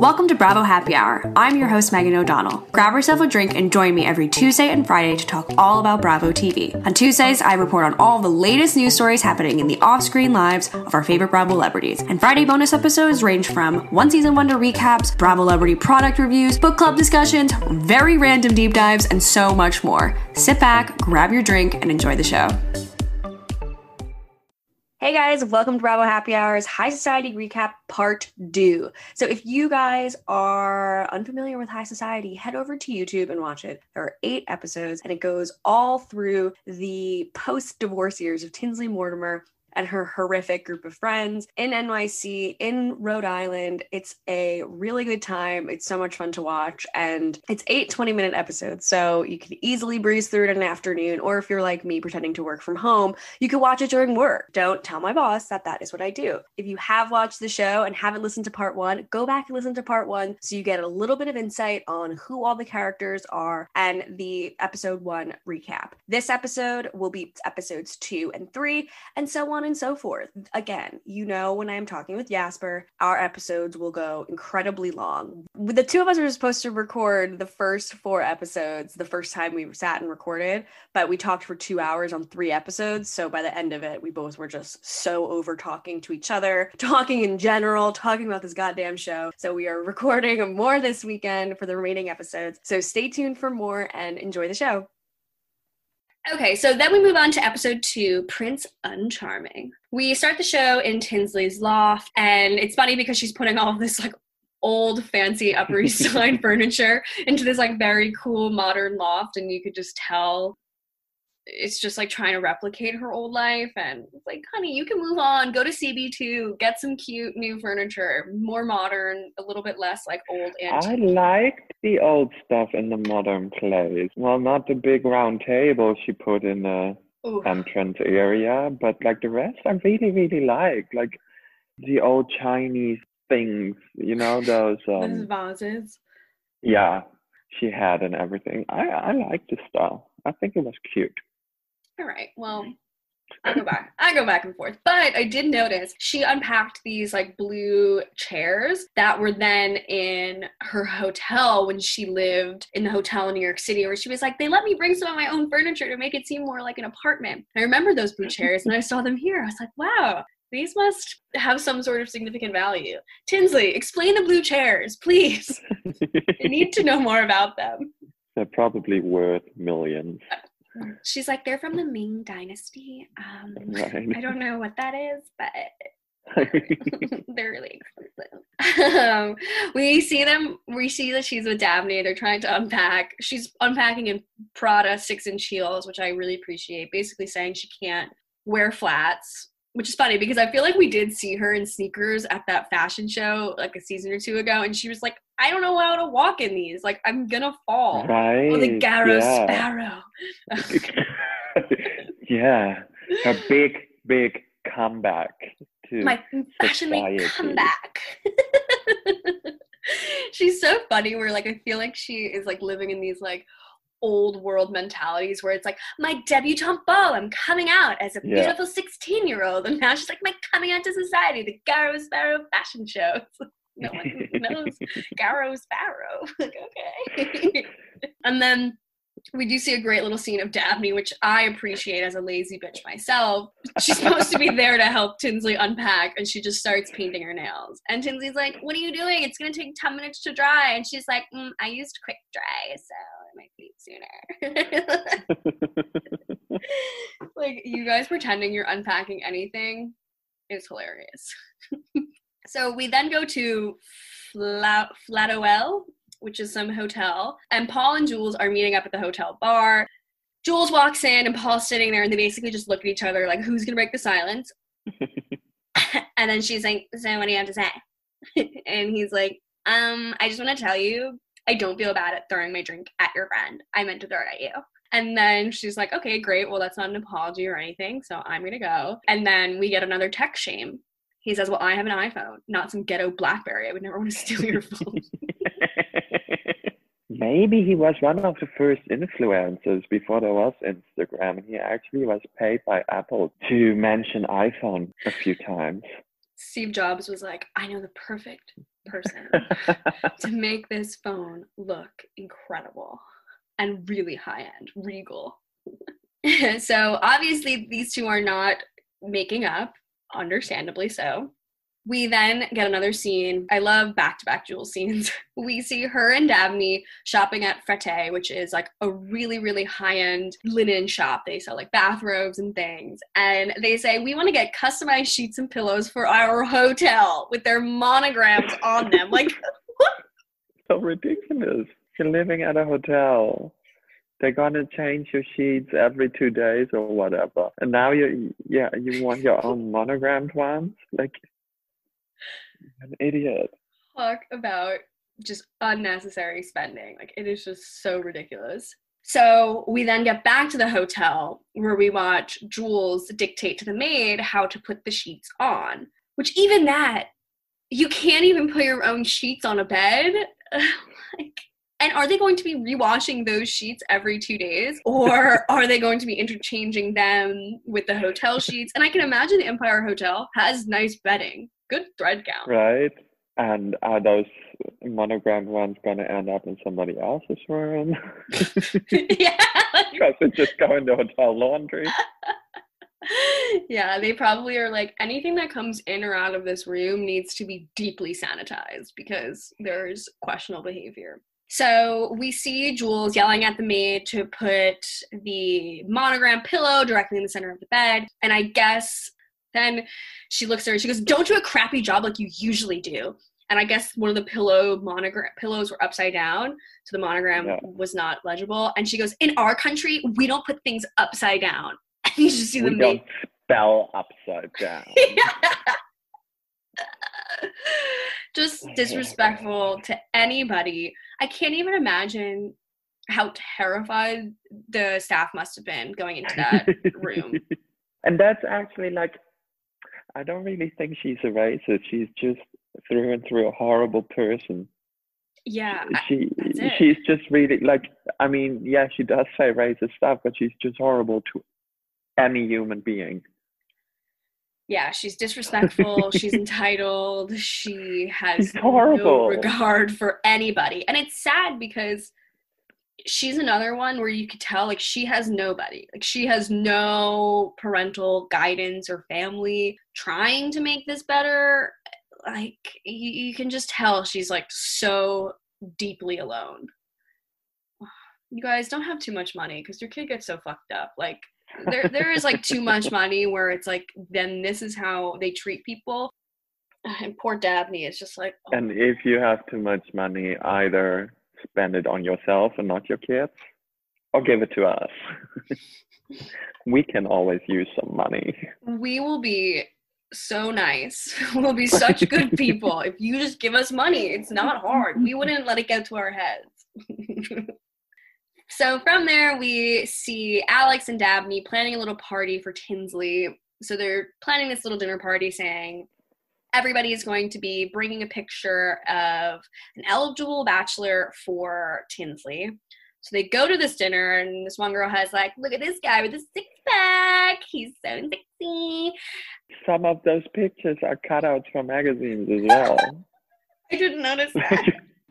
Welcome to Bravo Happy Hour. I'm your host, Megan O'Donnell. Grab yourself a drink and join me every Tuesday and Friday to talk all about Bravo TV. On Tuesdays, I report on all the latest news stories happening in the off screen lives of our favorite Bravo celebrities. And Friday bonus episodes range from one season wonder recaps, Bravo celebrity product reviews, book club discussions, very random deep dives, and so much more. Sit back, grab your drink, and enjoy the show. Hey guys, welcome to Bravo Happy Hours High Society Recap Part 2. So, if you guys are unfamiliar with High Society, head over to YouTube and watch it. There are eight episodes, and it goes all through the post divorce years of Tinsley Mortimer and her horrific group of friends in NYC, in Rhode Island. It's a really good time. It's so much fun to watch. And it's eight 20 minute episodes. So you can easily breeze through it in an afternoon. Or if you're like me pretending to work from home, you can watch it during work. Don't tell my boss that that is what I do. If you have watched the show and haven't listened to part one, go back and listen to part one so you get a little bit of insight on who all the characters are and the episode one recap. This episode will be episodes two and three, and so on and so forth. Again, you know, when I'm talking with Jasper, our episodes will go incredibly long. The two of us were supposed to record the first four episodes the first time we sat and recorded, but we talked for two hours on three episodes. So by the end of it, we both were just so over talking to each other, talking in general, talking about this goddamn show. So we are recording more this weekend for the remaining episodes. So stay tuned for more and enjoy the show. Okay, so then we move on to episode two Prince Uncharming. We start the show in Tinsley's loft, and it's funny because she's putting all this like old fancy Upper East Side furniture into this like very cool modern loft, and you could just tell it's just like trying to replicate her old life and it's like honey you can move on go to cb2 get some cute new furniture more modern a little bit less like old I antique liked the old stuff in the modern place. Well, not the big round table she put in the Ooh. entrance area, but like the rest, I really, really like like the old Chinese things. You know those. Those Um, vases yeah, she had and everything. I I like the style. I think it was cute. All right well mm-hmm. I go back. I go back and forth. But I did notice she unpacked these like blue chairs that were then in her hotel when she lived in the hotel in New York City, where she was like, they let me bring some of my own furniture to make it seem more like an apartment. I remember those blue chairs and I saw them here. I was like, wow. These must have some sort of significant value. Tinsley, explain the blue chairs, please. I need to know more about them. They're probably worth millions. Uh, She's like, they're from the Ming Dynasty. Um, Right. I don't know what that is, but they're really expensive. um, we see them. We see that she's with Dabney. They're trying to unpack. She's unpacking in Prada six inch heels, which I really appreciate. Basically saying she can't wear flats. Which is funny because I feel like we did see her in sneakers at that fashion show like a season or two ago, and she was like, "I don't know how to walk in these. Like, I'm gonna fall." right. Oh, the Garrow yeah. Sparrow. yeah. A big, big comeback to my fashion week comeback. She's so funny. Where like I feel like she is like living in these like old world mentalities where it's like my debutante ball i'm coming out as a Yeah. beautiful 16 year old and now she's like my coming out to society the garrow sparrow fashion show like, no one knows garrow sparrow like okay and then we do see a great little scene of Dabney, which I appreciate as a lazy bitch myself. She's supposed to be there to help Tinsley unpack, and she just starts painting her nails. And Tinsley's like, What are you doing? It's going to take 10 minutes to dry. And she's like, mm, I used quick dry, so it might be sooner. like, you guys pretending you're unpacking anything is hilarious. So we then go to Fla- Flatotel, which is some hotel, and Paul and Jules are meeting up at the hotel bar. Jules walks in, and Paul's sitting there, and they basically just look at each other like, "Who's gonna break the silence?" and then she's like, "So what do you have to say?" and he's like, "Um, I just want to tell you, I don't feel bad at throwing my drink at your friend. I meant to throw it at you." And then she's like, "Okay, great. Well, that's not an apology or anything, so I'm gonna go." And then we get another tech shame. He says, "Well, I have an iPhone, not some ghetto BlackBerry. I would never want to steal your phone." Maybe he was one of the first influencers before there was Instagram, and he actually was paid by Apple to mention iPhone a few times. Steve Jobs was like, I know the perfect person to make this phone look incredible and really high end, regal. so obviously, these two are not making up, understandably so. We then get another scene. I love back to back Jules scenes. We see her and Dabney shopping at Frette, which is like a really, really high end linen shop. They sell like bathrobes and things. And they say, We want to get customized sheets and pillows for our hotel with their monograms on them. Like, so ridiculous. You're living at a hotel. They're gonna change your sheets every two days or whatever. And now you yeah, you want your own monogrammed ones? Like an idiot. talk about just unnecessary spending. Like it is just so ridiculous. So we then get back to the hotel where we watch Jules dictate to the maid how to put the sheets on. Which even that, you can't even put your own sheets on a bed. like and are they going to be rewashing those sheets every two days? Or are they going to be interchanging them with the hotel sheets? And I can imagine the Empire Hotel has nice bedding. Good thread count. Right? And are those monogrammed ones gonna end up in somebody else's room? yeah. Because they just go into hotel laundry. yeah, they probably are like anything that comes in or out of this room needs to be deeply sanitized because there's questionable behavior. So we see Jules yelling at the maid to put the monogram pillow directly in the center of the bed. And I guess then she looks at her, she goes, Don't do a crappy job like you usually do. And I guess one of the pillow monogram pillows were upside down, so the monogram Yeah. was not legible. And she goes, In our country, we don't put things upside down. And you just see the maid don't spell upside down. yeah just disrespectful to anybody. I can't even imagine how terrified the staff must have been going into that room. And that's actually like, I don't really think she's a racist. She's just through and through a horrible person. Yeah, She she's just really like I mean, yeah, she does say racist stuff, but she's just horrible to any human being. Yeah, she's disrespectful. she's entitled. She has horrible. no regard for anybody, and it's sad because she's another one where you could tell like she has nobody. Like she has no parental guidance or family trying to make this better. Like you, you can just tell she's like so deeply alone. You guys don't have too much money because your kid gets so fucked up. Like there there is like too much money where it's like then this is how they treat people. And poor Dabney is just like oh, And if you have too much money, either spend it on yourself and not your kids, or give it to us. we can always use some money. we will be so nice. We'll be such good people if you just give us money. It's not hard. We wouldn't let it get to our heads. So from there, we see Alex and Dabney planning a little party for Tinsley. So they're planning this little dinner party saying everybody is going to be bringing a picture of an eligible bachelor for Tinsley. So they go to this dinner, and this one girl has like, look at this guy with a six pack. He's so sexy. Some of those pictures are cutouts from magazines as well. I didn't notice that.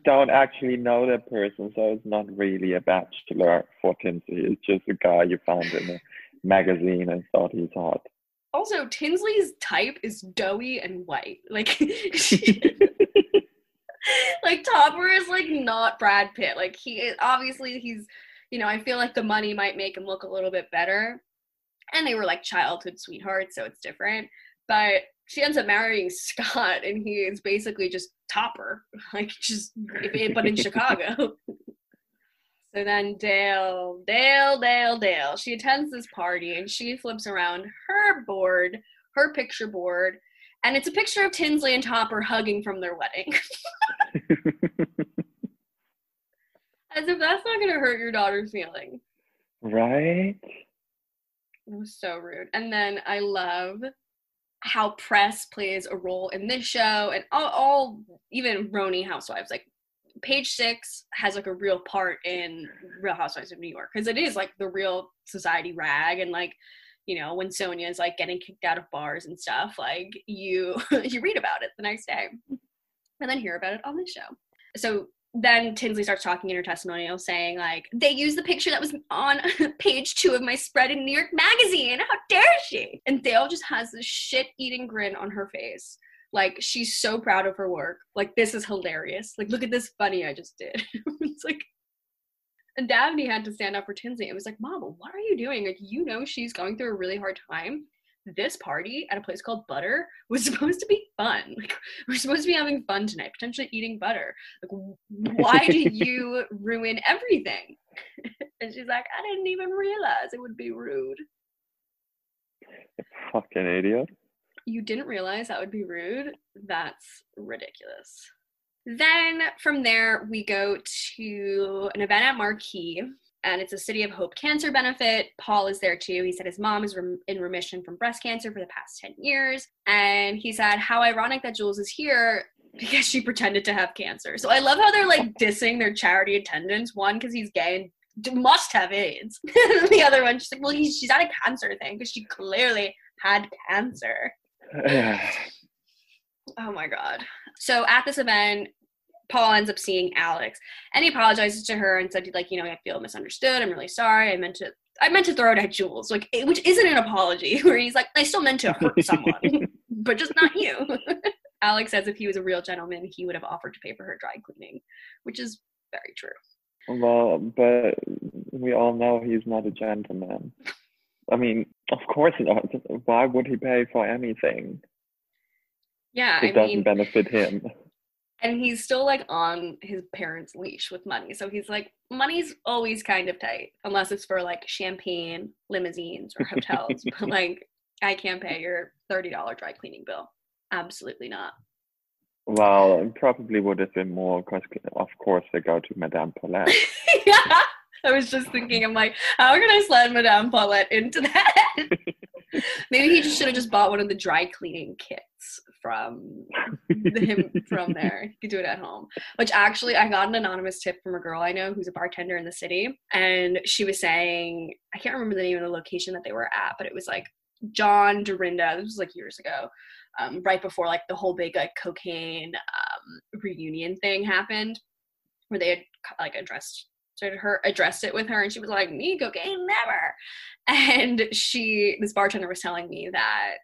Don't actually know that person, so it's not really a bachelor for Tinsley. It's just a guy you found in a magazine and thought he's hot. also, Tinsley's type is doughy and white. Like, like Topper is like not Brad Pitt. Like he obviously he's, you know, I feel like the money might make him look a little bit better. And they were like childhood sweethearts, so it's different. But she ends up marrying Scott, and he is basically just Topper, like just but in Chicago. So then Dale, Dale, Dale, Dale. She attends this party and she flips around her board, her picture board, and it's a picture of Tinsley and Topper hugging from their wedding. As if that's not gonna hurt your daughter's feelings. right? It was so rude. And then I love how press plays a role in this show and all, all even RHONY housewives. Like page six has like a real part in Real Housewives of New York because it is like the real society rag and like you know when Sonja is like getting kicked out of bars and stuff like you you read about it the next day and then hear about it on this show. So then Tinsley starts talking in her testimonial saying like they used the picture that was on page two of my spread in New York Magazine. How dare she? And Dale just has this shit eating grin on her face. Like she's so proud of her work. Like this is hilarious. Like look at this funny I just did. it's like and Dabney had to stand up for Tinsley. It was like, Mama, what are you doing? Like you know she's going through a really hard time. This party at a place called Butter was supposed to be fun. Like we're supposed to be having fun tonight, potentially eating butter. Like why did you ruin everything? and she's like, I didn't even realize it would be rude. Fucking idiot. you didn't realize that would be rude. That's ridiculous. Then from there, we go to an event at Marquee, and it's a City of Hope cancer benefit. Paul is there too. He said his mom is rem- in remission from breast cancer for the past 10 years. And he said, How ironic that Jules is here because she pretended to have cancer. So I love how they're like dissing their charity attendants. One, because he's gay and must have AIDS. the other one, she's like, Well, he's, she's at a cancer thing because she clearly had cancer. Oh my god. So at this event, Paul ends up seeing Alex and he apologizes to her and said like, you know, I feel misunderstood. I'm really sorry. I meant to I meant to throw it at Jules, like it- which isn't an apology, where he's like, I still meant to hurt someone, but just not you. Alex says if he was a real gentleman, he would have offered to pay for her dry cleaning, which is very true. well, but we all know he's not a gentleman. I mean, of course not. Why would he pay for anything? Yeah, It I doesn't mean, benefit him. And he's still like on his parents' leash with money. So he's like, money's always kind of tight, unless it's for like champagne, limousines, or hotels. but like, I can't pay your $30 dry cleaning bill. Absolutely not. Well, it probably would have been more because, of course, they go to Madame Paulette. yeah. I was just thinking, I'm like, how can I slide Madame Paulette into that? Maybe he just should have just bought one of the dry cleaning kits from him from there. You could do it at home. Which actually, I got an anonymous tip from a girl I know who's a bartender in the city, and she was saying, I can't remember the name of the location that they were at, but it was like John Dorinda. This was like years ago, um, right before like the whole big like cocaine um, reunion thing happened, where they had like addressed started her addressed it with her and she was like me cocaine never and she this bartender was telling me that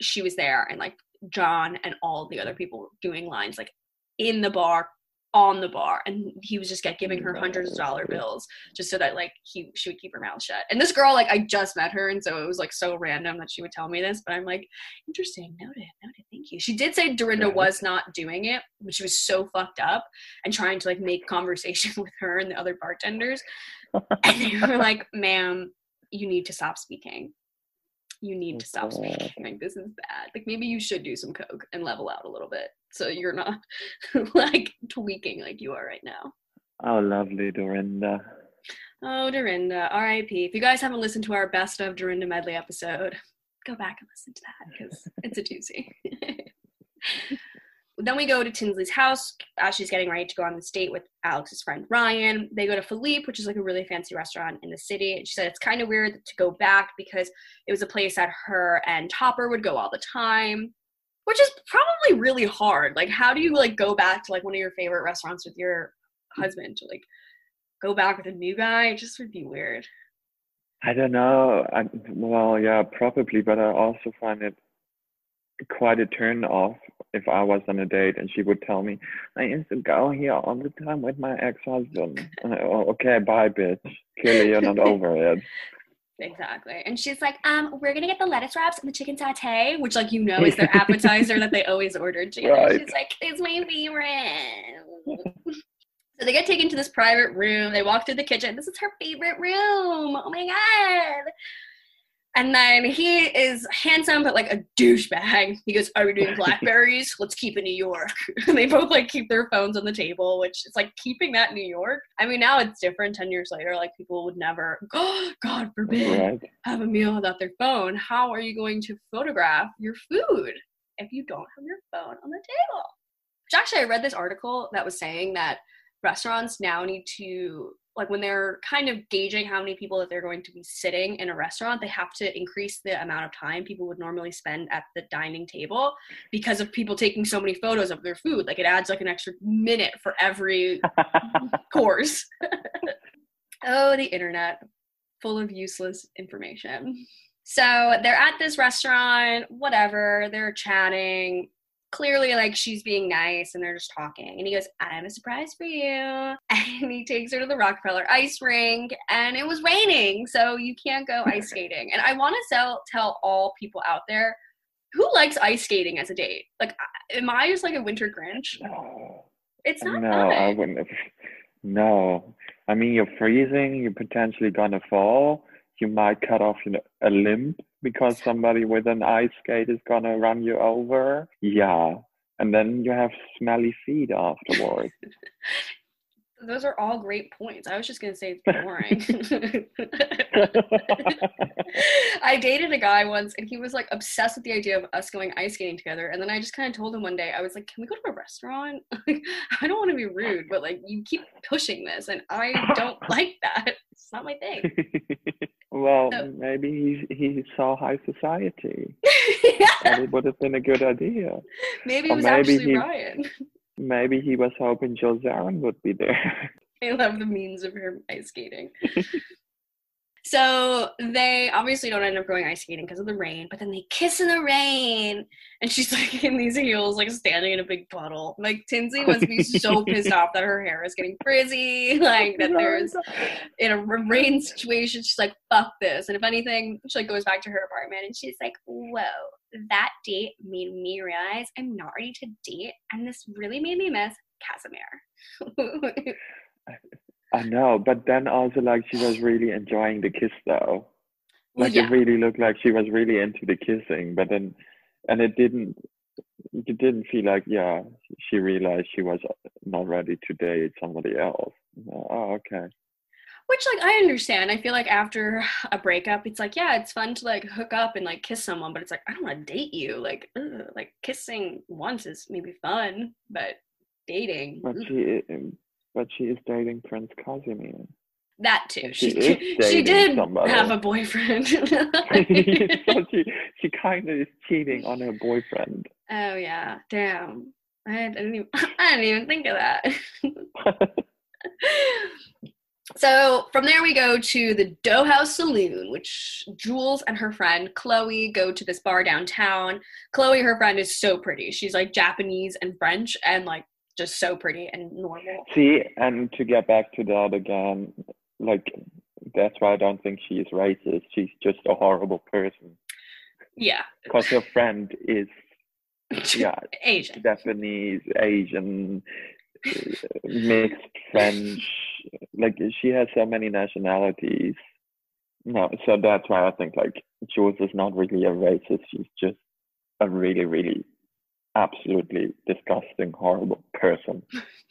she was there and like john and all the other people were doing lines like in the bar on the bar and he was just get giving her hundreds of dollar bills just so that like he she would keep her mouth shut. And this girl like i just met her and so it was like so random that she would tell me this but i'm like interesting noted noted thank you. She did say dorinda Yeah. was not doing it but she was so fucked up and trying to like make conversation with her and the other bartenders and they were like ma'am you need to stop speaking you need to stop speaking like this is bad. Like maybe you should do some coke and level out a little bit so you're not like tweaking like you are right now. Oh, lovely Dorinda. oh dorinda rip if you guys haven't listened to our best of dorinda medley episode go back and listen to that because it's a doozy then we go to Tinsley's house as she's getting ready to go on this date with Alex's friend Ryan. They go to Philippe, which is like a really fancy restaurant in the city. And she said it's kind of weird to go back because it was a place that her and Topper would go all the time, which is probably really hard. Like, how do you like go back to like one of your favorite restaurants with your husband to like go back with a new guy? It just would be weird. I don't know. I, well, yeah, probably, but I also find it quite a turn off if I was on a date and she would tell me, I used to go here all the time with my ex husband. oh, okay, bye, bitch. Clearly, you're not over it. Exactly. And she's like, um, we're gonna get the lettuce wraps and the chicken satay, which like you know is their appetizer that they always ordered together. Right. She's like, it's my favorite. so they get taken to this private room. They walk through the kitchen. This is her favorite room. Oh my god. And then he is handsome, but like a douchebag. He goes, Are we doing blackberries? Let's keep it New York. and they both like keep their phones on the table, which is like keeping that New York. I mean, now it's different 10 years later. Like people would never, oh, God forbid, right. have a meal without their phone. How are you going to photograph your food if you don't have your phone on the table? Which actually, I read this article that was saying that restaurants now need to like when they're kind of gauging how many people that they're going to be sitting in a restaurant they have to increase the amount of time people would normally spend at the dining table because of people taking so many photos of their food. Like it adds like an extra minute for every course. Oh the internet full of useless information. So they're at this restaurant whatever they're chatting clearly like she's being nice and they're just talking. And he goes i have a surprise for you. And he takes her to the rockefeller ice rink and it was raining so you can't go ice skating. And i want to tell tell all people out there who likes ice skating as a date? Like am i just like a winter grinch? No. it's not no fun. i wouldn't have, no. I mean you're freezing you're potentially gonna fall. You might cut off you know, a limb because somebody with an ice skate is gonna run you over. Yeah. And then you have smelly feet afterwards. Those are all great points. I was just gonna say it's boring. I dated a guy once and he was like obsessed with the idea of us going ice skating together. And then I just kind of told him one day, I was like, Can we go to a restaurant? Like, I don't want to be rude, but like you keep pushing this and I don't like that. It's not my thing. Well, so. maybe he he saw high society. yeah. And it would have been a good idea. Maybe it was maybe actually he, Ryan. Maybe he was hoping Jill Zarin would be there. I love the means of her ice skating. So they obviously don't end up going ice skating because of the rain, but then they kiss in the rain. And she's like in these heels, like standing in a big puddle. Like Tinsley must be so pissed off that her hair is getting frizzy, like that there's oh in a rain situation. She's like, fuck this. And if anything, she like goes back to her apartment and she's like, whoa, that date made me realize I'm not ready to date. And this really made me miss Casimir. I know, but then also like she was really enjoying the kiss though. Like yeah. it really looked like she was really into the kissing, but then and it didn't it didn't feel like yeah she realized she was not ready to date somebody else. Oh, okay. Which like I understand. I feel like after a breakup, it's like yeah, it's fun to like hook up and like kiss someone, but it's like I don't want to date you. Like ugh, like kissing once is maybe fun, but dating. But she um, but she is dating Prince Casimir. That too. she she, she did somebody. have a boyfriend. so she she kind of is cheating on her boyfriend. Oh yeah, damn. I didn't even I didn't even think of that. So from there we go to the Dough House Saloon, which Jules and her friend Chloe go to this bar downtown. Chloe, her friend, is so pretty. She's like Japanese and French, and like just so pretty and normal. See, and to get back to that again, like that's why I don't think she is racist. She's just a horrible person. Yeah. Because her friend is yeah Asian, Japanese, Asian, mixed French. Like she has so many nationalities. No, so that's why I think like Jules is not really a racist. She's just a really, really absolutely disgusting, horrible person.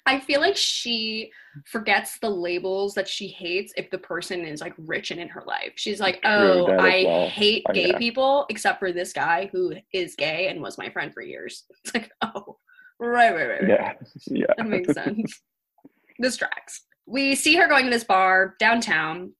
I feel like she forgets the labels that she hates if the person is like rich and in her life. She's like, oh, I well. hate gay people except for this guy who is gay and was my friend for years. It's like, oh, Right, right, right. right. Yeah, yeah. That makes sense. this tracks. We see her going to this bar downtown,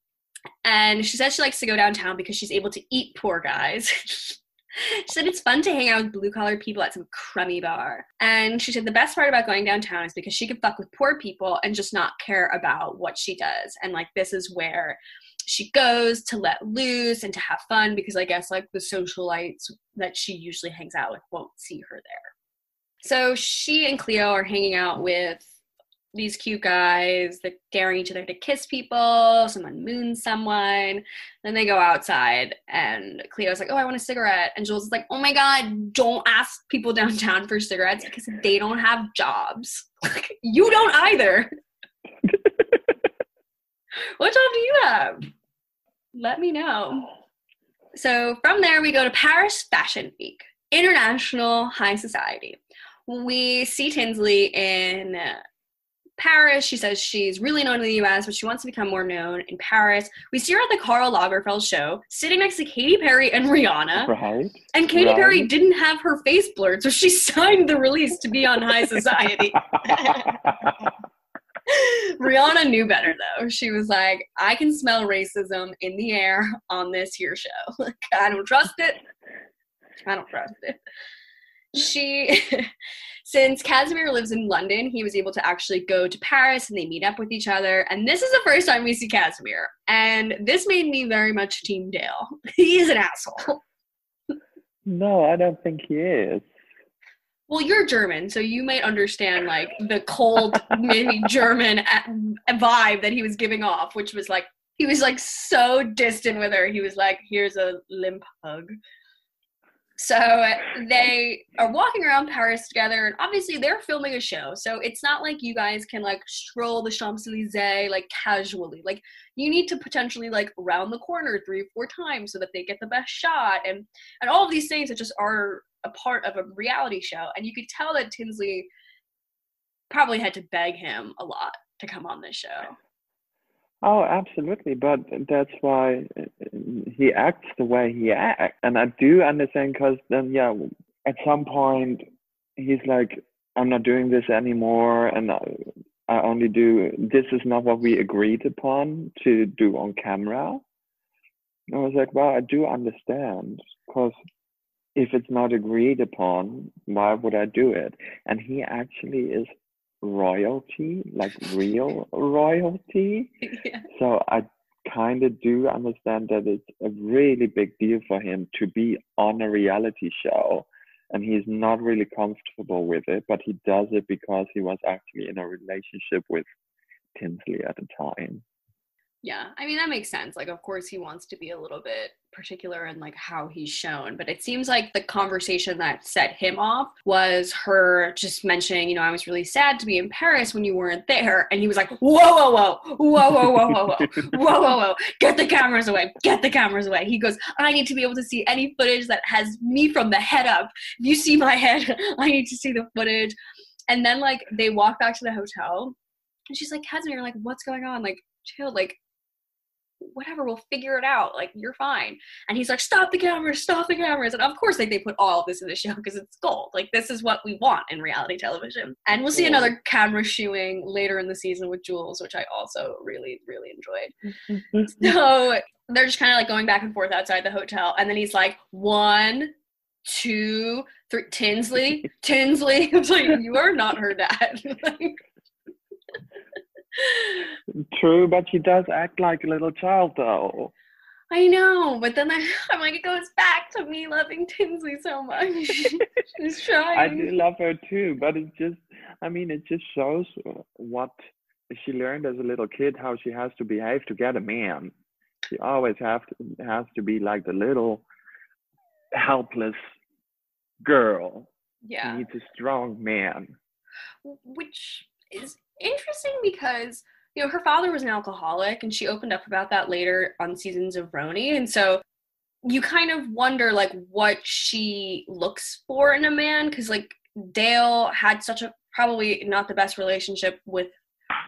and she says she likes to go downtown because she's able to eat poor guys. she said it's fun to hang out with blue collar people at some crummy bar. And she said the best part about going downtown is because she can fuck with poor people and just not care about what she does. And like this is where she goes to let loose and to have fun because I guess like the socialites that she usually hangs out with won't see her there. So she and Cleo are hanging out with these cute guys They're daring each other to kiss people. Someone moons someone. Then they go outside, and Cleo's like, "Oh, I want a cigarette." And Jules is like, "Oh my god, don't ask people downtown for cigarettes because they don't have jobs. you don't either. what job do you have? Let me know." So from there, we go to Paris Fashion Week, International High Society. We see Tinsley in uh, Paris. She says she's really known in the US, but she wants to become more known in Paris. We see her at the Karl Lagerfeld show, sitting next to Katy Perry and Rihanna. Right. And Katy right. Perry didn't have her face blurred, so she signed the release to be on High Society. Rihanna knew better though. She was like, I can smell racism in the air on this here show. I don't trust it. I don't trust it. She, since Casimir lives in London, he was able to actually go to Paris and they meet up with each other. And this is the first time we see Casimir. And this made me very much Team Dale. He is an asshole. no, I don't think he is. Well, you're German, so you might understand like the cold, maybe German a- vibe that he was giving off, which was like he was like so distant with her. He was like, "Here's a limp hug." So they are walking around Paris together, and obviously they're filming a show. So it's not like you guys can like stroll the Champs Elysees like casually. Like you need to potentially like round the corner three or four times so that they get the best shot, and and all of these things that just are a part of a reality show. And you could tell that Tinsley probably had to beg him a lot to come on this show. Oh, absolutely. But that's why he acts the way he acts. And I do understand because then, yeah, at some point, he's like, I'm not doing this anymore. And I, I only do, this is not what we agreed upon to do on camera. I was like, well, I do understand because if it's not agreed upon, why would I do it? And he actually is royalty, like real royalty. yeah. So I kind of do understand that it's a really big deal for him to be on a reality show and he's not really comfortable with it, but he does it because he was actually in a relationship with Tinsley at the time. Yeah, I mean that makes sense. Like, of course, he wants to be a little bit particular in like how he's shown, but it seems like the conversation that set him off was her just mentioning, you know, I was really sad to be in Paris when you weren't there, and he was like, whoa, whoa, whoa, whoa, whoa, whoa, whoa, whoa, whoa, whoa, whoa, get the cameras away, get the cameras away. He goes, I need to be able to see any footage that has me from the head up. If you see my head, I need to see the footage. And then like they walk back to the hotel, and she's like, Casimir, like, what's going on? Like, chill, like whatever, we'll figure it out. Like, you're fine. And he's like, stop the cameras, stop the cameras. And of course, like, they put all of this in the show because it's gold. Like, this is what we want in reality television. And we'll see another camera shooing later in the season with Jules, which I also really, really enjoyed. so they're just kind of like going back and forth outside the hotel. And then he's like, one, two, three, Tinsley, Tinsley. I was like, you are not her dad. like, True, but she does act like a little child though. I know, but then I, I'm like, it goes back to me loving Tinsley so much. She's trying. I do love her too, but it just, I mean, it just shows what she learned as a little kid how she has to behave to get a man. She always have to, has to be like the little helpless girl. Yeah. She needs a strong man. Which is interesting because you know her father was an alcoholic and she opened up about that later on seasons of RHONY and so you kind of wonder like what she looks for in a man because like Dale had such a probably not the best relationship with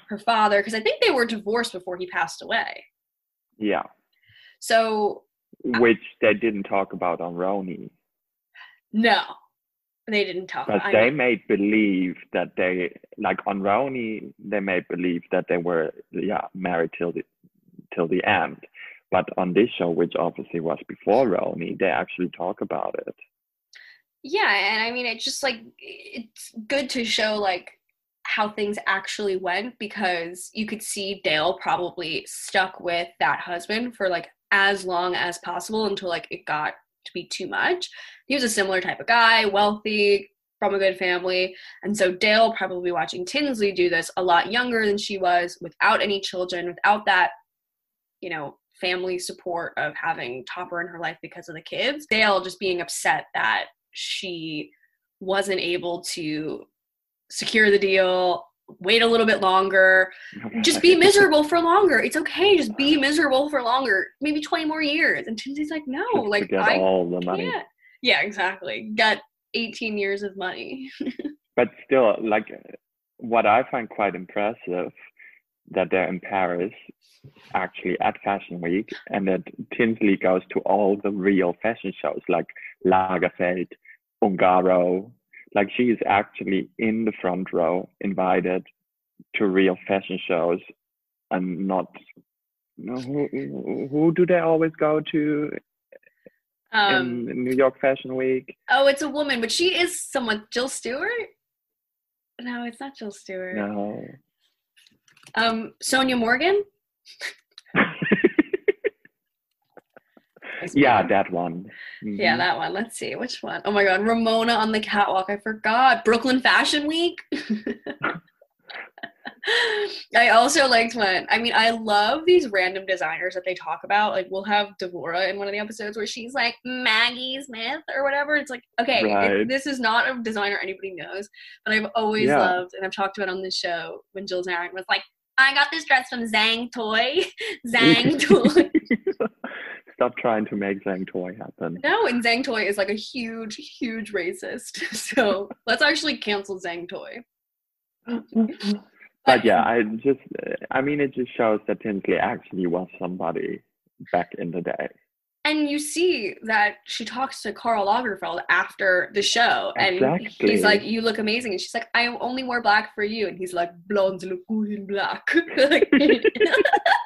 her father because I think they were divorced before he passed away. Yeah. So uh which they didn't talk about on RHONY. no. They didn't talk. But they made believe that they like on RHONY, they made believe that they were yeah married till the till the end. But on this show, which obviously was before RHONY, they actually talk about it. yeah, and I mean, it's just like it's good to show like how things actually went because you could see Dale probably stuck with that husband for like as long as possible until like it got to be too much. He was a similar type of guy, wealthy, from a good family. And so Dale probably watching Tinsley do this a lot younger than she was, without any children, without that, you know, family support of having Topper in her life because of the kids. Dale just being upset that she wasn't able to secure the deal, wait a little bit longer, just be miserable for longer. It's okay, just be miserable for longer, maybe 20 more years. And Tinsley's like, no, Just like I all the money. can't. Yeah, exactly. Got 18 years of money. but still like what i find quite impressive that they're in paris actually at fashion week and that tinsley goes to all the real fashion shows like lagerfeld ungaro like she is actually in the front row invited to real fashion shows and not no, who, who who do they always go to Um, in new york fashion week oh, it's a woman, but she is someone. Jill Stuart? No, it's not Jill Stuart. no Um, Sonja Morgan? Yeah that one Yeah, Mhm. that one. Let's see. Which one? Oh my god, Ramona on the catwalk. I forgot. Brooklyn Fashion Week. I also liked when I mean I love these random designers that they talk about. Like we'll have Devora in one of the episodes where she's like Maggie Smith or whatever. It's like okay, it- this is not a designer anybody knows, but I've always Yeah. loved and I've talked about on this show when Jill Zarin was like, I got this dress from Zang Toi. Zhang Toy. Stop trying to make Zang Toi happen. No, and Zang Toi is like a huge, huge racist. So let's actually cancel Zang Toi. But yeah, I just, I mean, it just shows that Tinsley actually was somebody back in the day. And you see that she talks to Karl Lagerfeld after the show, and Exactly. he's like, "You look amazing," and she's like, "I only wear black for you," and he's like, "Blondes look good in black."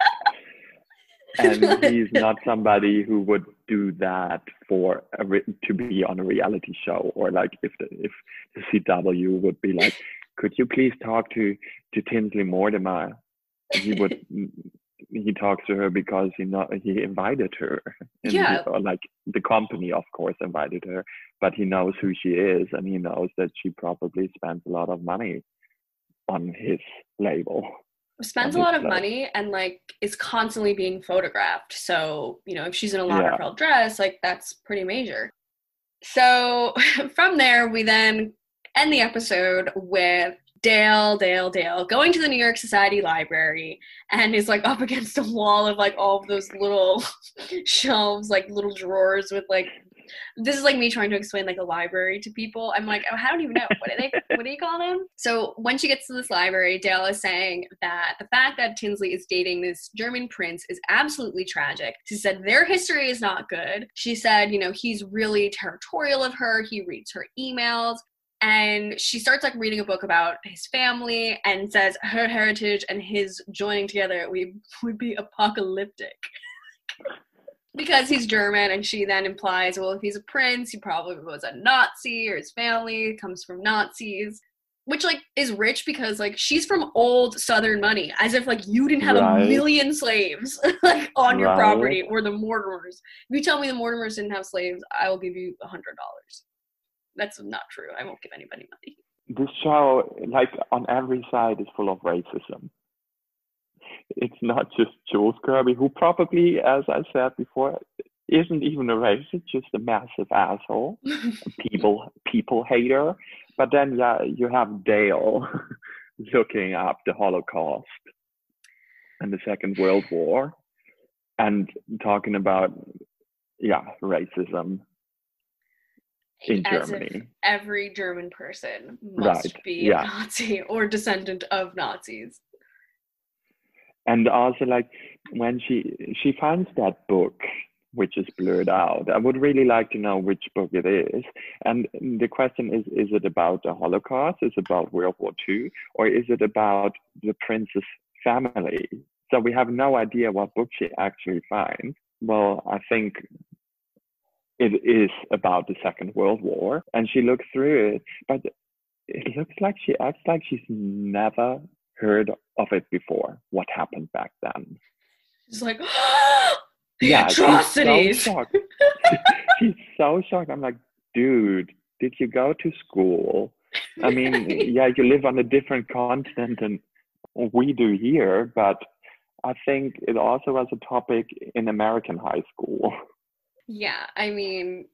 And he's not somebody who would do that for a re- to be on a reality show or like if the if the CW would be like, could you please talk to to Tinsley Mortimer? He would. He talks to her because he not he invited her. And he- Yeah. or like the company, of course, invited her, but he knows who she is, and he knows that she probably spends a lot of money on his label. Spends a lot of money and like is constantly being photographed. So, you know, if she's in a Yeah. Lagerfeld dress, like that's pretty major. So from there, we then end the episode with Dale, Dale, Dale going to the New York Society Library and is like up against a wall of like all of those little shelves, like little drawers with like this is like me trying to explain like a library to people. I'm like, oh, I don't even know. What do they what do you call them? So when she gets to this library, Dale is saying that the fact that Tinsley is dating this German prince is absolutely tragic. She said their history is not good. She said, you know, he's really territorial of her. He reads her emails. And she starts like reading a book about his family and says her heritage and his joining together we would be apocalyptic because he's German, and she then implies, well, if he's a prince, he probably was a Nazi, or his family comes from Nazis, which like is rich because like she's from old Southern money, as if like you didn't have a million slaves like on your property, or the Mortimers. If you tell me the Mortimers didn't have slaves, I will give you a hundred dollars. That's not true. I won't give anybody money. this show, like on every side, is full of racism. It's not just Jules Kirby, who probably, as I said before, isn't even a racist, just a massive asshole, people people hater. But then, yeah, you have Dale looking up the Holocaust and the Second World War, and talking about, yeah, racism in As Germany. every German person must Right, be yeah. a Nazi or descendant of Nazis. And also like when she she finds that book which is blurred out. I would really like to know which book it is. And the question is is it about the Holocaust? Is it about World War II? Or is it about the prince's family? So we have no idea what book she actually finds. Well, I think it is about the Second World War. And she looks through it, but it looks like she acts like she's never heard of it before, what happened back then. She's like, the yeah, atrocities. She's so shocked. she's so shocked. I'm like, dude, did you go to school? I mean, yeah, you live on a different continent than we do here, but I think it also was a topic in American high school. Yeah, I mean,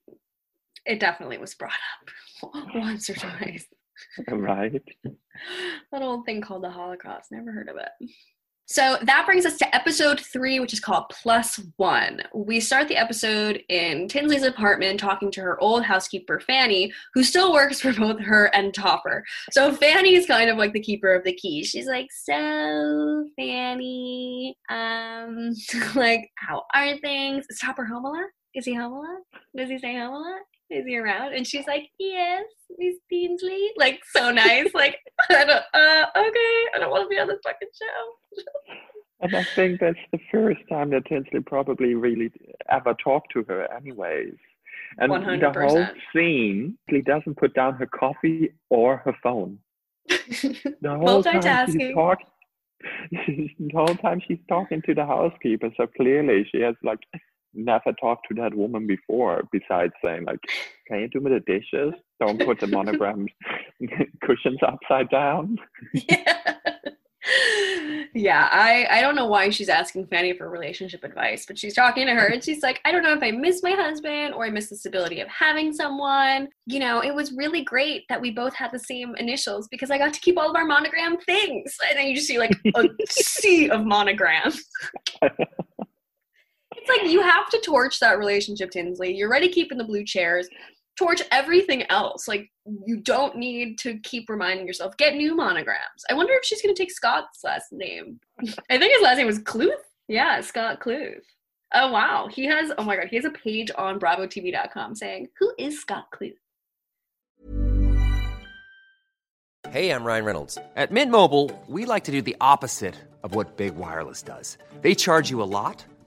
it definitely was brought up once or twice. right. That old thing called the Holocaust. Never heard of it. So that brings us to episode three, which is called Plus One. We start the episode in Tinsley's apartment talking to her old housekeeper, Fanny, who still works for both her and Topper. So Fanny is kind of like the keeper of the keys. She's like, So, Fanny, um, like, how are things? Is Topper home a lot? Is he home a lot? Does he stay home a lot? Is he around? And she's like, Yes, Miss Tinsley. Like, so nice. Like, I don't, uh, okay, I don't want to be on this fucking show. And I think that's the first time that Tinsley probably really ever talked to her, anyways. And the whole scene, he doesn't put down her coffee or her phone. The whole time she's talking. the whole time she's talking to the housekeeper, so clearly she has like never talked to that woman before. Besides saying like, "Can you do me the dishes? Don't put the monogrammed cushions upside down." yeah. yeah, I, I don't know why she's asking Fanny for relationship advice, but she's talking to her and she's like, I don't know if I miss my husband or I miss the stability of having someone. You know, it was really great that we both had the same initials because I got to keep all of our monogram things. And then you just see like a sea of monograms. It's like you have to torch that relationship, Tinsley. You're already keeping the blue chairs. Torch everything else. Like you don't need to keep reminding yourself. Get new monograms. I wonder if she's gonna take Scott's last name. I think his last name was Kluth. Yeah, Scott Kluth. Oh wow, he has. Oh my god, he has a page on BravoTV.com saying, "Who is Scott Kluth?" Hey, I'm Ryan Reynolds. At Mint Mobile, we like to do the opposite of what Big Wireless does. They charge you a lot,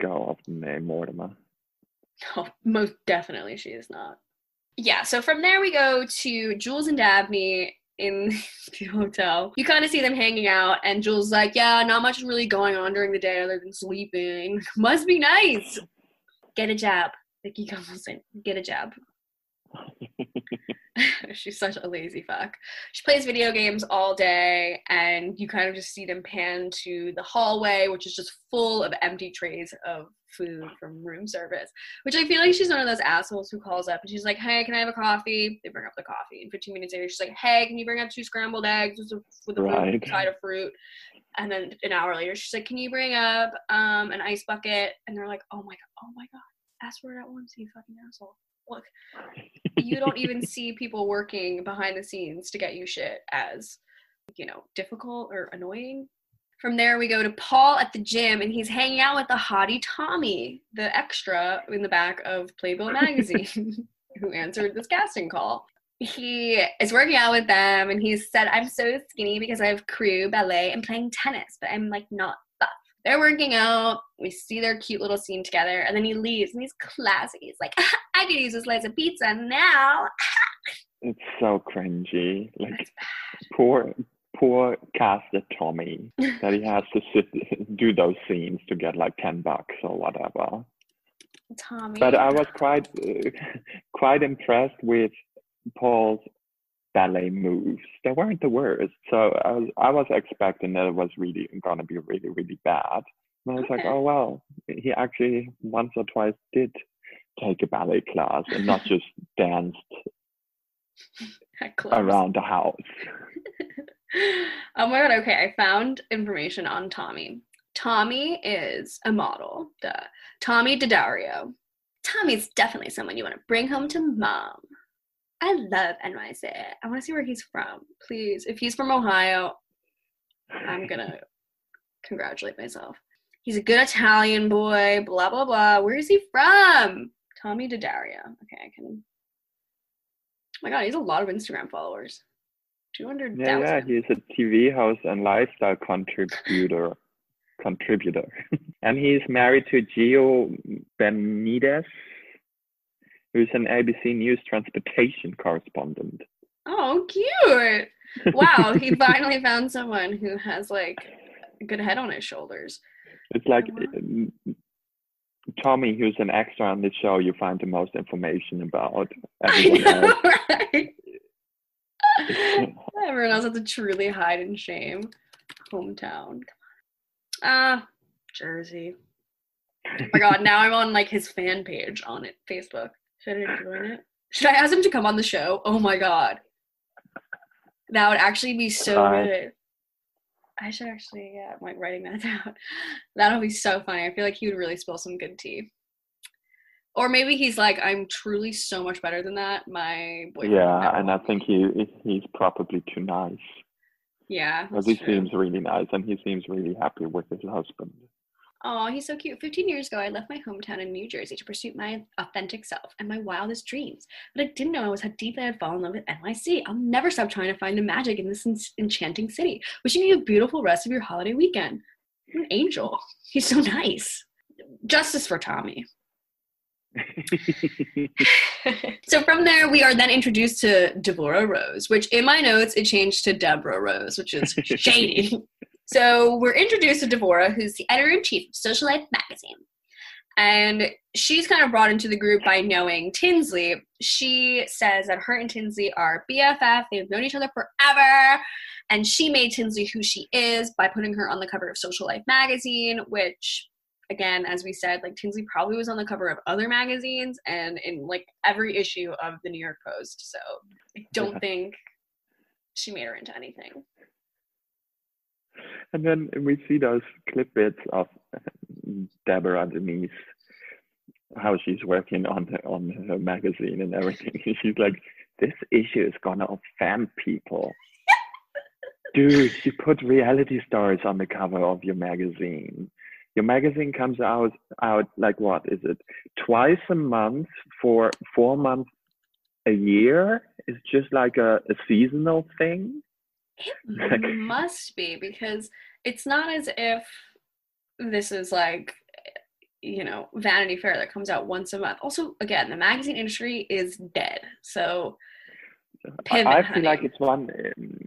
go of name Mortimer. no, most definitely she is not. Yeah. So from there we go to Jules and Dabney in the hotel. You kind of see them hanging out, and Jules like, "Yeah, not much really going on during the day other than sleeping. Must be nice. Get a jab." Vicky comes in. Get a jab. She's such a lazy fuck. She plays video games all day, and you kind of just see them pan to the hallway, which is just full of empty trays of food from room service. Which I feel like she's one of those assholes who calls up and she's like, "Hey, can I have a coffee?" They bring up the coffee, and 15 minutes later, she's like, "Hey, can you bring up two scrambled eggs with a, with a Right. side of fruit?" And then an hour later, she's like, "Can you bring up um, an ice bucket?" And they're like, "Oh my god, oh my god, ask for it at once, you fucking asshole." Look, you don't even see people working behind the scenes to get you shit as you know difficult or annoying. From there we go to paul at the gym and he's hanging out with the hottie tommy the extra in the back of playbill magazine who answered this casting call. He is working out with them and he said i'm so skinny because i have crew ballet and playing tennis but i'm like not they're working out. We see their cute little scene together, and then he leaves and he's classy. He's like, I could use a slice of pizza now. It's so cringy. Like poor poor casted Tommy that he has to sit do those scenes to get like ten bucks or whatever. Tommy. But I was quite uh, quite impressed with Paul's ballet moves. They weren't the worst. So I was I was expecting that it was really gonna be really really bad. And I was like, oh well, he actually once or twice did take a ballet class and not just danced around the house. oh my god, okay. I found information on Tommy. Tommy is a model. Duh. Tommy DiDario. Tommy's definitely someone you want to bring home to mom. I love NYC. I want to see where he's from. Please. If he's from Ohio, I'm gonna congratulate myself. He's a good Italian boy, blah blah blah. Where is he from? Tommy DiDario. Okay, I can Oh my god, he's a lot of Instagram followers. Two hundred. Yeah, yeah, he's a TV host and lifestyle contributor. contributor, and he's married to Gio Benitez, who's an ABC News transportation correspondent. Oh, cute. Wow, he finally found someone who has like a good head on his shoulders. It's like wow. um, Tommy, who's an extra on the show, you find the most information about. I Everyone know, else. right? Everyone else has to truly hide in shame. Hometown. Ah, Jersey. Oh my god, now I'm on like his fan page on it, Facebook. Should I join it? Should I ask him to come on the show? Oh my god. That would actually be so Try. good. I should actually, yeah, I'm like writing that down. That'll be so funny. I feel like he would really spill some good tea. Or maybe he's like, I'm truly so much better than that. My boyfriend. yeah, and I think he he- he's probably too nice. Yeah. Because he true. seems really nice, and he seems really happy with his husband. Oh, he's so cute. 15 years ago, I left my hometown in New Jersey to pursue my authentic self and my wildest dreams. But I didn't know I was how deeply I'd fallen in love with NYC. I'll never stop trying to find the magic in this en- enchanting city. Wishing you a beautiful rest of your holiday weekend. What an angel. He's so nice. Justice for Tommy. so from there, we are then introduced to Devorah Rose, which in my notes it changed to Deborah Rose, which is shady. So we're introduced to Deborah, who's the editor in chief of Social Life magazine. And she's kind of brought into the group by knowing Tinsley. She says that her and Tinsley are BFF. They've known each other forever. And she made Tinsley who she is by putting her on the cover of Social Life magazine, which again, as we said, like Tinsley probably was on the cover of other magazines and in like every issue of the New York Post. So I don't Yeah. think she made her into anything. And then we see those clip bits of Deborah Denise, how she's working on her, on her magazine and everything. She's like, this issue is gonna offend people. Dude, you put reality stars on the cover of your magazine. Your magazine comes out out like what is it? Twice a month for four months a year? It's just like a, a seasonal thing. It must be because it's not as if this is like you know Vanity Fair that comes out once a month. Also, again, the magazine industry is dead. So I- Pivot, I feel like it's one.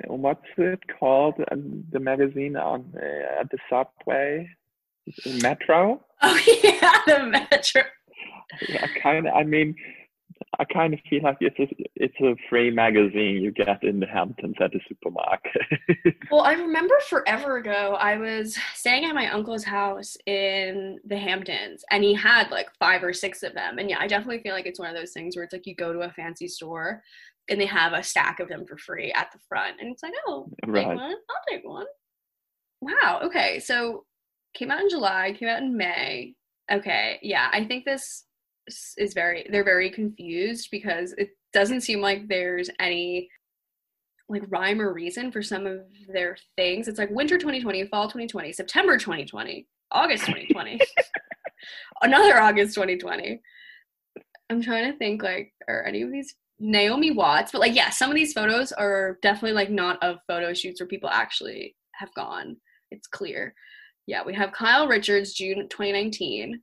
um, What's it called? um, The magazine on uh, at the subway, Metro. oh yeah, the Metro. I kind of. I mean, I kind of feel like it's a, it's a free magazine you get in the Hamptons at the supermarket. Well, I remember forever ago, I was staying at my uncle's house in the Hamptons, and he had like five or six of them. And yeah, I definitely feel like it's one of those things where it's like you go to a fancy store and they have a stack of them for free at the front, and it's like, oh, I'll take one. I'll take one. Wow. Okay. So came out in July, came out in May. Okay. Yeah, I think this is very. They're very confused because it doesn't seem like there's any like rhyme or reason for some of their things. It's like winter 2020, fall 2020, September 2020, August 2020, another August 2020. I'm trying to think like are any of these Naomi Watts, but like yeah, some of these photos are definitely like not of photo shoots where people actually have gone. It's clear. Yeah, we have Kyle Richards, June 2019.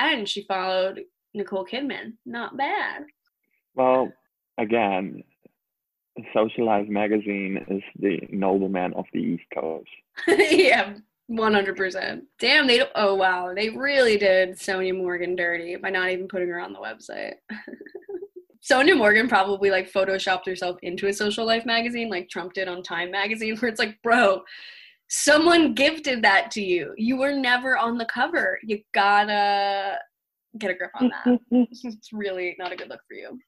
And she followed Nicole Kidman. Not bad. Well, again, Social Life magazine is the nobleman of the East Coast. yeah, 100%. Damn, they don't, oh wow, they really did Sonja Morgan dirty by not even putting her on the website. Sonja Morgan probably like photoshopped herself into a social life magazine like Trump did on Time magazine where it's like, bro, someone gifted that to you. You were never on the cover. You gotta get a grip on that. it's really not a good look for you.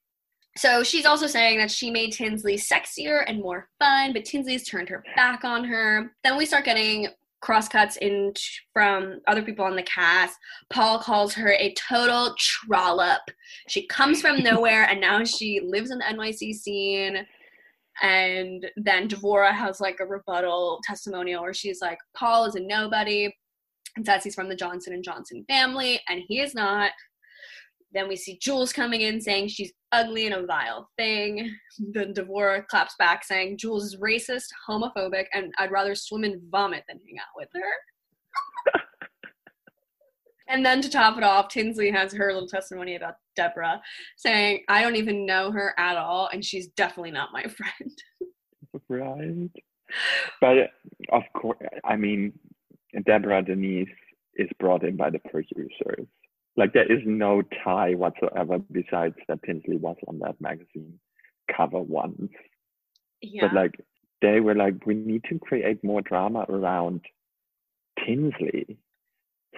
So she's also saying that she made Tinsley sexier and more fun, but Tinsley's turned her back on her. Then we start getting crosscuts in t- from other people on the cast. Paul calls her a total trollop. She comes from nowhere and now she lives in the NYC scene. And then Devorah has like a rebuttal testimonial where she's like, Paul is a nobody and says he's from the Johnson and Johnson family, and he is not. Then we see Jules coming in saying she's ugly and a vile thing. Then Devorah claps back saying Jules is racist, homophobic, and I'd rather swim in vomit than hang out with her. and then to top it off, Tinsley has her little testimony about Deborah saying, I don't even know her at all, and she's definitely not my friend. right. But of course, I mean, Deborah Denise is brought in by the producers. Like there is no tie whatsoever besides that Tinsley was on that magazine cover once. Yeah. But like they were like, we need to create more drama around Tinsley.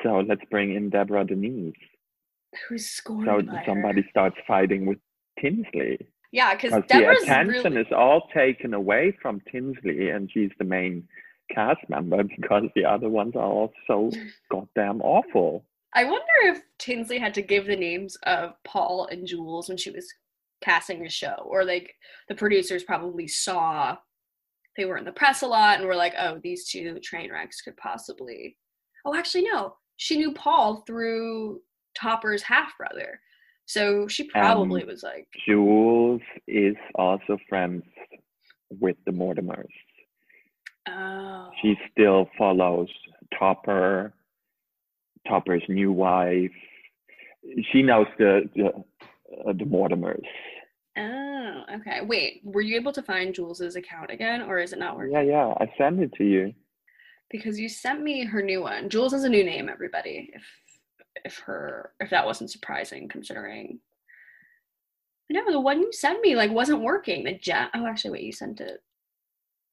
So let's bring in Deborah Denise. Who's scorned So somebody her. starts fighting with Tinsley. Yeah, because Because the attention really, is all taken away from Tinsley and she's the main cast member because the other ones are all so goddamn awful. I wonder if Tinsley had to give the names of Paul and Jules when she was casting the show, or like the producers probably saw they were in the press a lot and were like, oh, these two train wrecks could possibly. Oh, actually, no. She knew Paul through Topper's half brother. So she probably Um, was like, Jules is also friends with the Mortimers. oh. She still follows Topper, Topper's new wife. She knows the the, uh, the Mortimers. Oh, okay. Wait, were you able to find Jules's account again, or is it not working? Yeah, yeah. I sent it to you. Because you sent me her new one. Jules has a new name, everybody. If if her if that wasn't surprising considering No, the one you sent me like wasn't working. The gem oh actually wait, you sent it.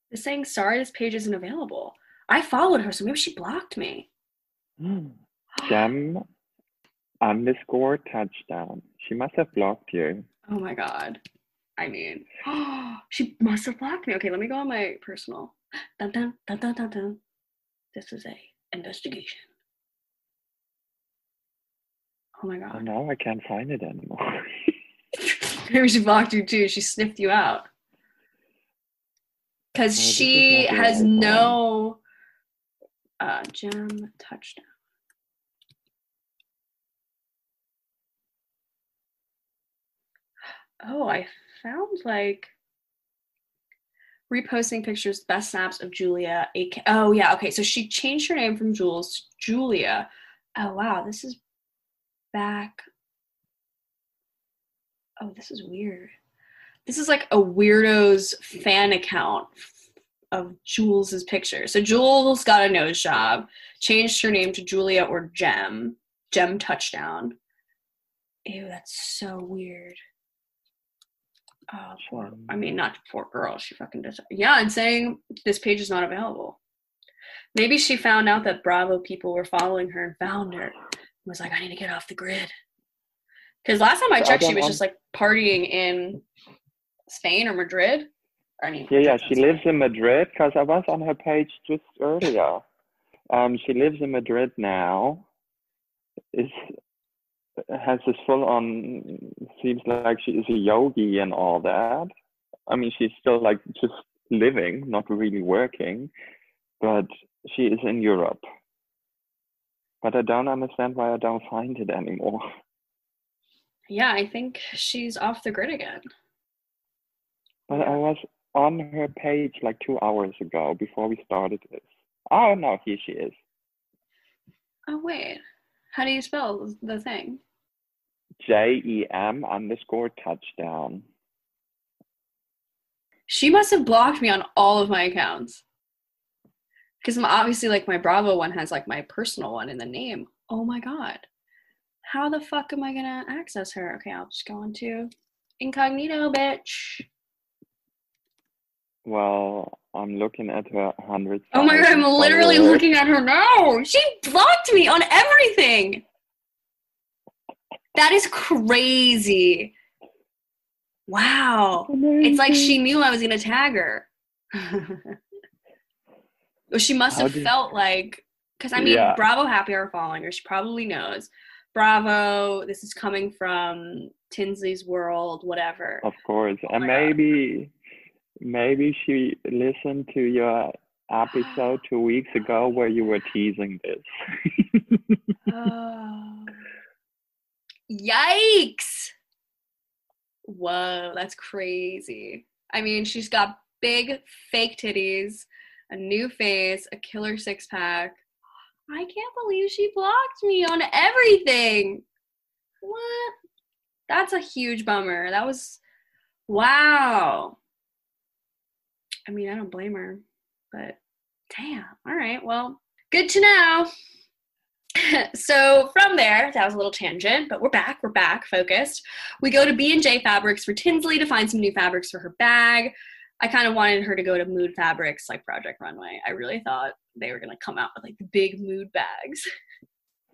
It's saying sorry, this page isn't available. I followed her, so maybe she blocked me. Hmm. Gem underscore touchdown. She must have blocked you. Oh my god. I mean, she must have blocked me. Okay, let me go on my personal. Dun, dun, dun, dun, dun, dun. This is a investigation. Oh my Oh, god. now I can't find it anymore. Maybe she blocked you too. She sniffed you out. Because is she has no uh, gem touchdown. Oh, I found like reposting pictures, best snaps of Julia. AK- oh, yeah. Okay. So she changed her name from Jules to Julia. Oh, wow. This is back. Oh, this is weird. This is like a weirdo's fan account of Jules's picture. So Jules got a nose job, changed her name to Julia or Gem, Gem Touchdown. Ew, that's so weird. Oh, poor. I mean, not poor girl. She fucking does. Yeah, and saying this page is not available. Maybe she found out that Bravo people were following her and found her. and Was like, I need to get off the grid. Because last time I So I checked, she was just like partying in Spain or Madrid. I mean, Yeah, yeah, she lives in Madrid because I was on her page just earlier. Um, she lives in Madrid now. Is has this full on seems like she is a yogi and all that. I mean, she's still like just living, not really working, but she is in Europe. But I don't understand why I don't find it anymore. Yeah, I think she's off the grid again. But I was on her page like two hours ago before we started this. Oh no, here she is. Oh wait, how do you spell the thing? J E M underscore touchdown. She must have blocked me on all of my accounts. Because I'm obviously like my Bravo one has like my personal one in the name. Oh my god. How the fuck am I gonna access her? Okay, I'll just go into incognito, bitch. Well, I'm looking at her hundred. Oh my god, I'm literally looking at her now. She blocked me on everything. That is crazy. Wow. It's like she knew I was going to tag her. well, she must How have felt like, because I mean, Yeah. Bravo Happy Hour following her. She probably knows. Bravo, this is coming from Tinsley's World, whatever. Of course, Oh and maybe. God. Maybe, she listened to your episode two weeks ago where you were teasing this. Oh. Yikes! Whoa, that's crazy. I mean, she's got big fake titties, a new face, a killer six pack. I can't believe she blocked me on everything. What? That's a huge bummer. That was wow. I mean, I don't blame her, but damn. All right, well, good to know. so from there, that was a little tangent, but we're back. We're back, focused. We go to B and J Fabrics for Tinsley to find some new fabrics for her bag. I kind of wanted her to go to Mood Fabrics, like Project Runway. I really thought they were gonna come out with like the big mood bags.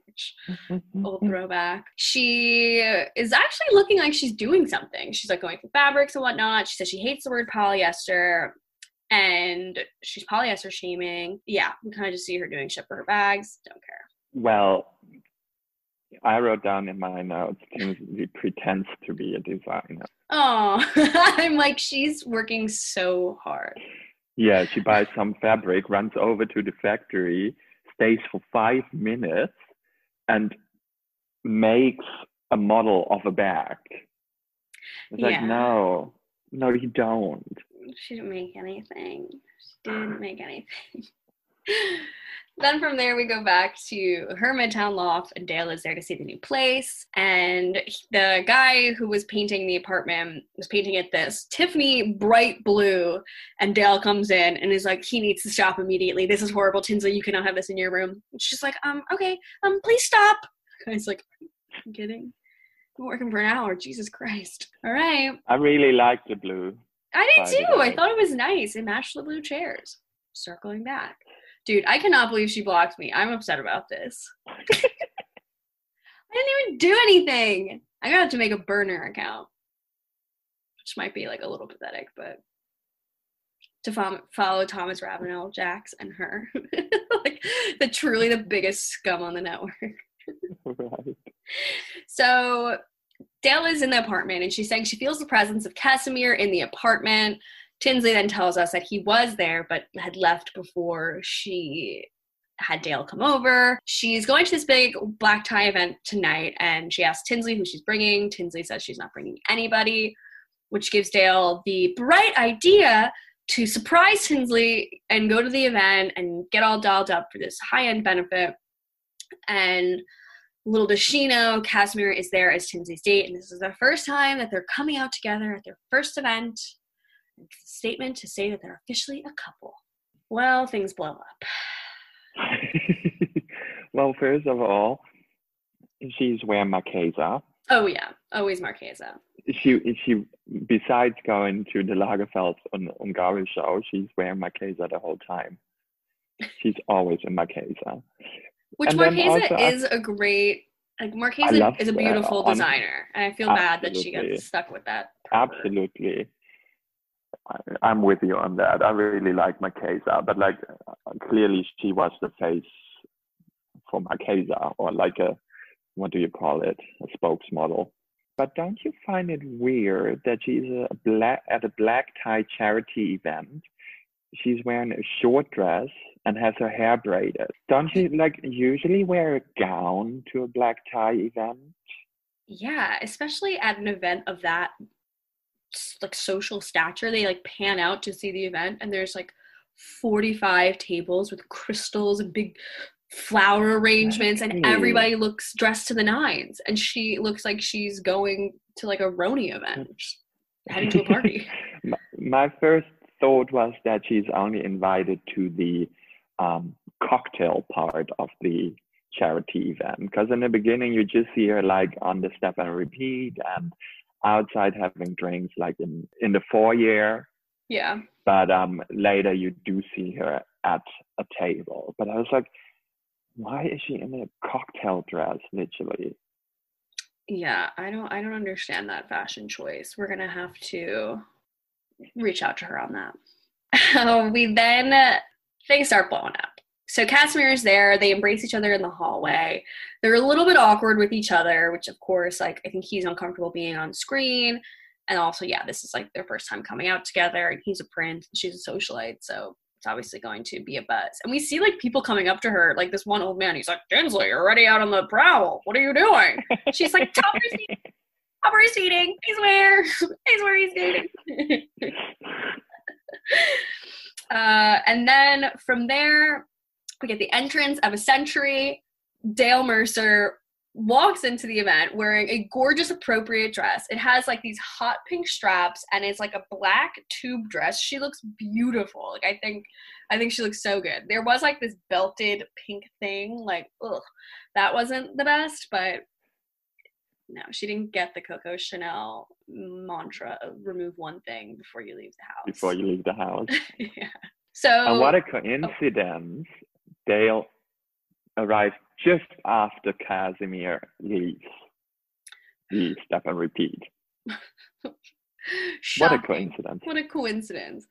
Which old throwback. She is actually looking like she's doing something. She's like going for fabrics and whatnot. She says she hates the word polyester and she's polyester shaming. Yeah, we kind of just see her doing shit for her bags. Don't care. well, I wrote down in my notes Tinsley pretends to be a designer. Oh, I'm like, she's working so hard. Yeah, she buys some fabric, runs over to the factory, stays for five minutes, and makes a model of a bag. It's like, no, no, you don't. She didn't make anything. She didn't make anything. then from there, we go back to her Midtown loft, and Dale is there to see the new place. And the guy who was painting the apartment was painting it this Tiffany bright blue. And Dale comes in and is like, he needs to stop immediately. This is horrible, Tinsley. You cannot have this in your room. And she's like, um, okay, um, please stop. The like, you kidding? I'm working for an hour. Jesus Christ. All right. I really like the blue. I did too. I thought it was nice. It matched the blue chairs. Circling back. Dude, I cannot believe she blocked me. I'm upset about this. I didn't even do anything. I'm gonna have to make a burner account. Which might be like a little pathetic, but to fo- follow Thomas Ravenel, Jax, and her. like the truly the biggest scum on the network. right. So Dale is in the apartment and she's saying she feels the presence of Casimir in the apartment. Tinsley then tells us that he was there but had left before she had Dale come over. She's going to this big black tie event tonight and she asks Tinsley who she's bringing. Tinsley says she's not bringing anybody, which gives Dale the bright idea to surprise Tinsley and go to the event and get all dolled up for this high end benefit. And little know, Casimir is there as Tinsley's date, and this is the first time that they're coming out together at their first event. It's a statement to say that they're officially a couple. Well, things blow up. well, first of all, she's wearing Marchesa. Oh yeah, always Marchesa. She she besides going to the Lagerfeld on on Gary show, she's wearing Marchesa the whole time. She's always in Marchesa. Which And Marchesa also is a great like Marchesa is a beautiful on- designer, and I feel bad that she got stuck with that. pervert. Absolutely. I- I'm with you on that. I really like Marchesa, but like clearly she was the face for Marchesa or like a what do you call it? A spokesmodel. But don't you find it weird that she's a black at a black tie charity event? She's wearing a short dress and has her hair braided. Don't you like usually wear a gown to a black tie event? Yeah, especially at an event of that like social stature, they like pan out to see the event, and there's like 45 tables with crystals and big flower arrangements and everybody looks dressed to the nines and she looks like she's going to like a Roni event heading to a party my, my first thought was that she's only invited to the um, cocktail part of the charity event. Because in the beginning you just see her like on the step and repeat and outside having drinks like in in the foyer. Yeah. But um later you do see her at a table. But i was like why is she in a cocktail dress literally? Yeah i don't i don't understand that fashion choice. We're gonna have to reach out to her on that. We then things start blowing up. So casimir is there they embrace each other in the hallway. They're a little bit awkward with each other which of course like i think he's uncomfortable being on screen. And also yeah this is like their first time coming out together and he's a prince and she's a socialite so it's obviously going to be a buzz. And we see like people coming up to her like this one old man he's like tinsley you're already out on the prowl. What are you doing? She's like top her seat top her seating he's where? He's where he's dating uh, and then from there we get the entrance of a century. Dale mercer walks into the event wearing a gorgeous appropriate dress. It has like these hot pink straps and it's like a black tube dress. She looks beautiful. Like i think i think she looks so good. There was like this belted pink thing like ugh that wasn't the best but no she didn't get the coco chanel mantra of remove one thing before you leave the house. before you leave the house. Yeah. So and what a coincidence. Dale arrived just after casimir leaves. The step and repeat. What a coincidence. What a coincidence.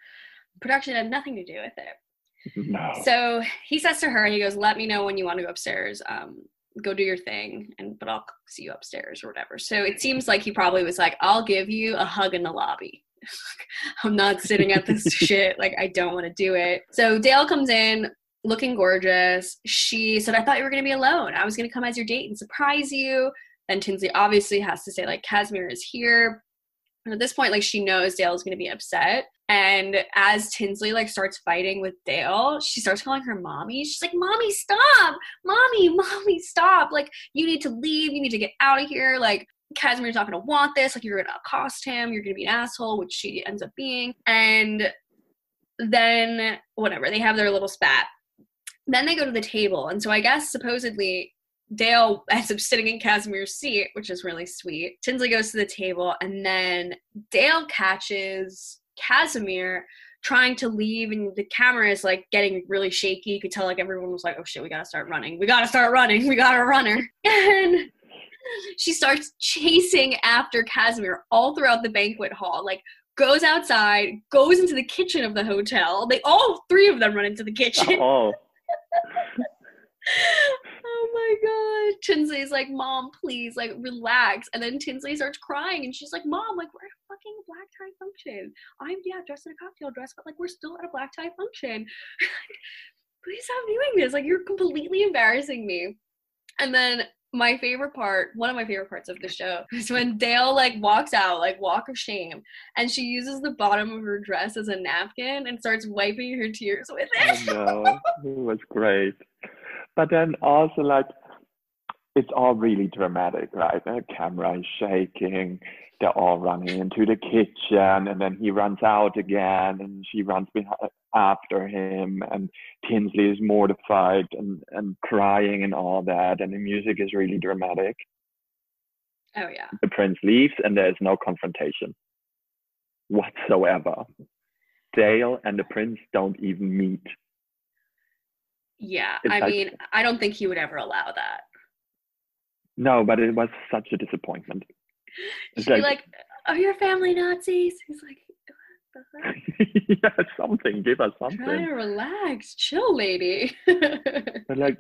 Production had nothing to do with it. no. So he says to her, he goes, "Let me know when you want to go upstairs. Um, go do your thing, and but I'll see you upstairs or whatever." So it seems like he probably was like, "I'll give you a hug in the lobby." I'm not sitting at this shit. Like I don't want to do it. So Dale comes in looking gorgeous. She said, "I thought you were going to be alone. I was going to come as your date and surprise you." Then Tinsley obviously has to say like, "Casimir is here." And at this point, like she knows Dale is going to be upset. And as Tinsley like starts fighting with Dale, she starts calling her mommy. She's like, "Mommy, stop! Mommy, mommy, stop! Like you need to leave. You need to get out of here. Like Casimir's not to want this. Like you're to accost him. You're to be an asshole," which she ends up being. And then whatever, they have their little spat. Then they go to the table, and so I guess supposedly Dale ends up sitting in Casimir's seat, which is really sweet. Tinsley goes to the table, and then Dale catches Casimir trying to leave, and the camera is like getting really shaky. You could tell like everyone was like, "Oh shit, we gotta start running! We gotta start running! We gotta run her!" And she starts chasing after Casimir all throughout the banquet hall, like goes outside, goes into the kitchen of the hotel. They all three of them run into the kitchen. oh oh my god. Tinsley's like, Mom, please, like, relax. And then Tinsley starts crying and she's like, Mom, like, a fucking black tie function. I'm, yeah, dressed in a cocktail dress, but like, we're still at a black tie function. please stop doing this. Like, you're completely embarrassing me. And then my favorite part, one of my favorite parts of the show, is when Dale like walks out, like walk of shame, and she uses the bottom of her dress as a napkin and starts wiping her tears with it. I know it was great. But then also like it's all really dramatic, right? The camera is shaking. They're all running into the kitchen, and then he runs out again, and she runs behind, after him, and Tinsley is mortified and, and crying and all that, and the music is really dramatic. oh yeah. The prince leaves, and there's no confrontation whatsoever. Dale and the prince don't even meet. Yeah, It's I like- mean, I don't think he would ever allow that. No, but it was such a disappointment. She'd be like- like, "Are your family Nazis?" He's like, "What the heck? yeah, something. Give us something. Try to relax, chill, lady." But like,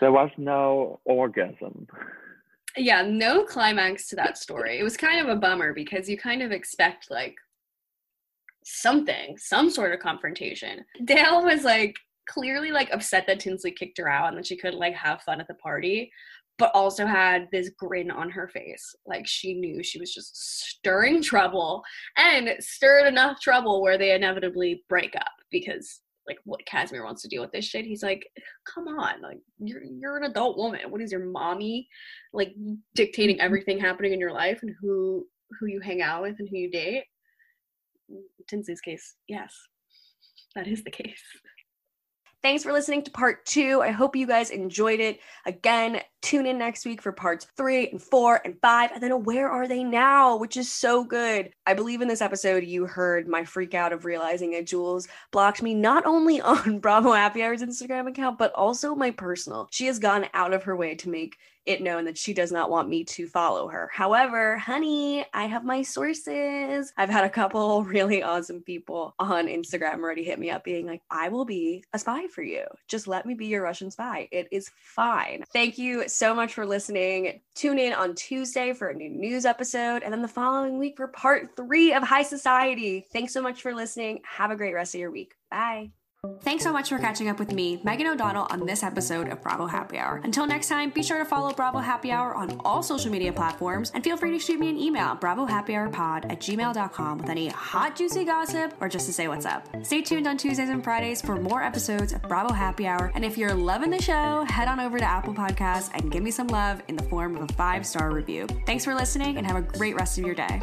there was no orgasm. yeah, no climax to that story. It was kind of a bummer because you kind of expect like something, some sort of confrontation. Dale was like clearly like upset that Tinsley kicked her out and that she couldn't like have fun at the party. But also had this grin on her face. Like she knew she was just stirring trouble and stirred enough trouble where they inevitably break up because like what Casimir wants to do with this shit. He's like, come on, like you're you're an adult woman. What is your mommy like dictating Mm-hmm. everything happening in your life and who who you hang out with and who you date? Tinsley's case, yes, that is the case. Thanks for listening to part two. I hope you guys enjoyed it. Again, tune in next week for parts three and four and five, and then Where Are They Now, which is so good. I believe in this episode you heard my freak out of realizing that Jules blocked me not only on Bravo Happy Hour's Instagram account, but also my personal. She has gone out of her way to make it known that she does not want me to follow her. However, honey, I have my sources. I've had a couple really awesome people on Instagram already hit me up being like, I will be a spy for you. Just let me be your Russian spy. It is fine. Thank you so much for listening. Tune in on Tuesday for a new news episode and then the following week for part three of High Society. Thanks so much for listening. Have a great rest of your week. Bye. Thanks so much for catching up with me, Megan O'Donnell, on this episode of Bravo Happy Hour. Until next time, be sure to follow Bravo Happy Hour on all social media platforms and feel free to shoot me an email, bravohappyhourpod at gmail.com with any hot, juicy gossip or just to say what's up. Stay tuned on Tuesdays and Fridays for more episodes of Bravo Happy Hour. And if you're loving the show, head on over to Apple Podcasts and give me some love in the form of a five star review. Thanks for listening and have a great rest of your day.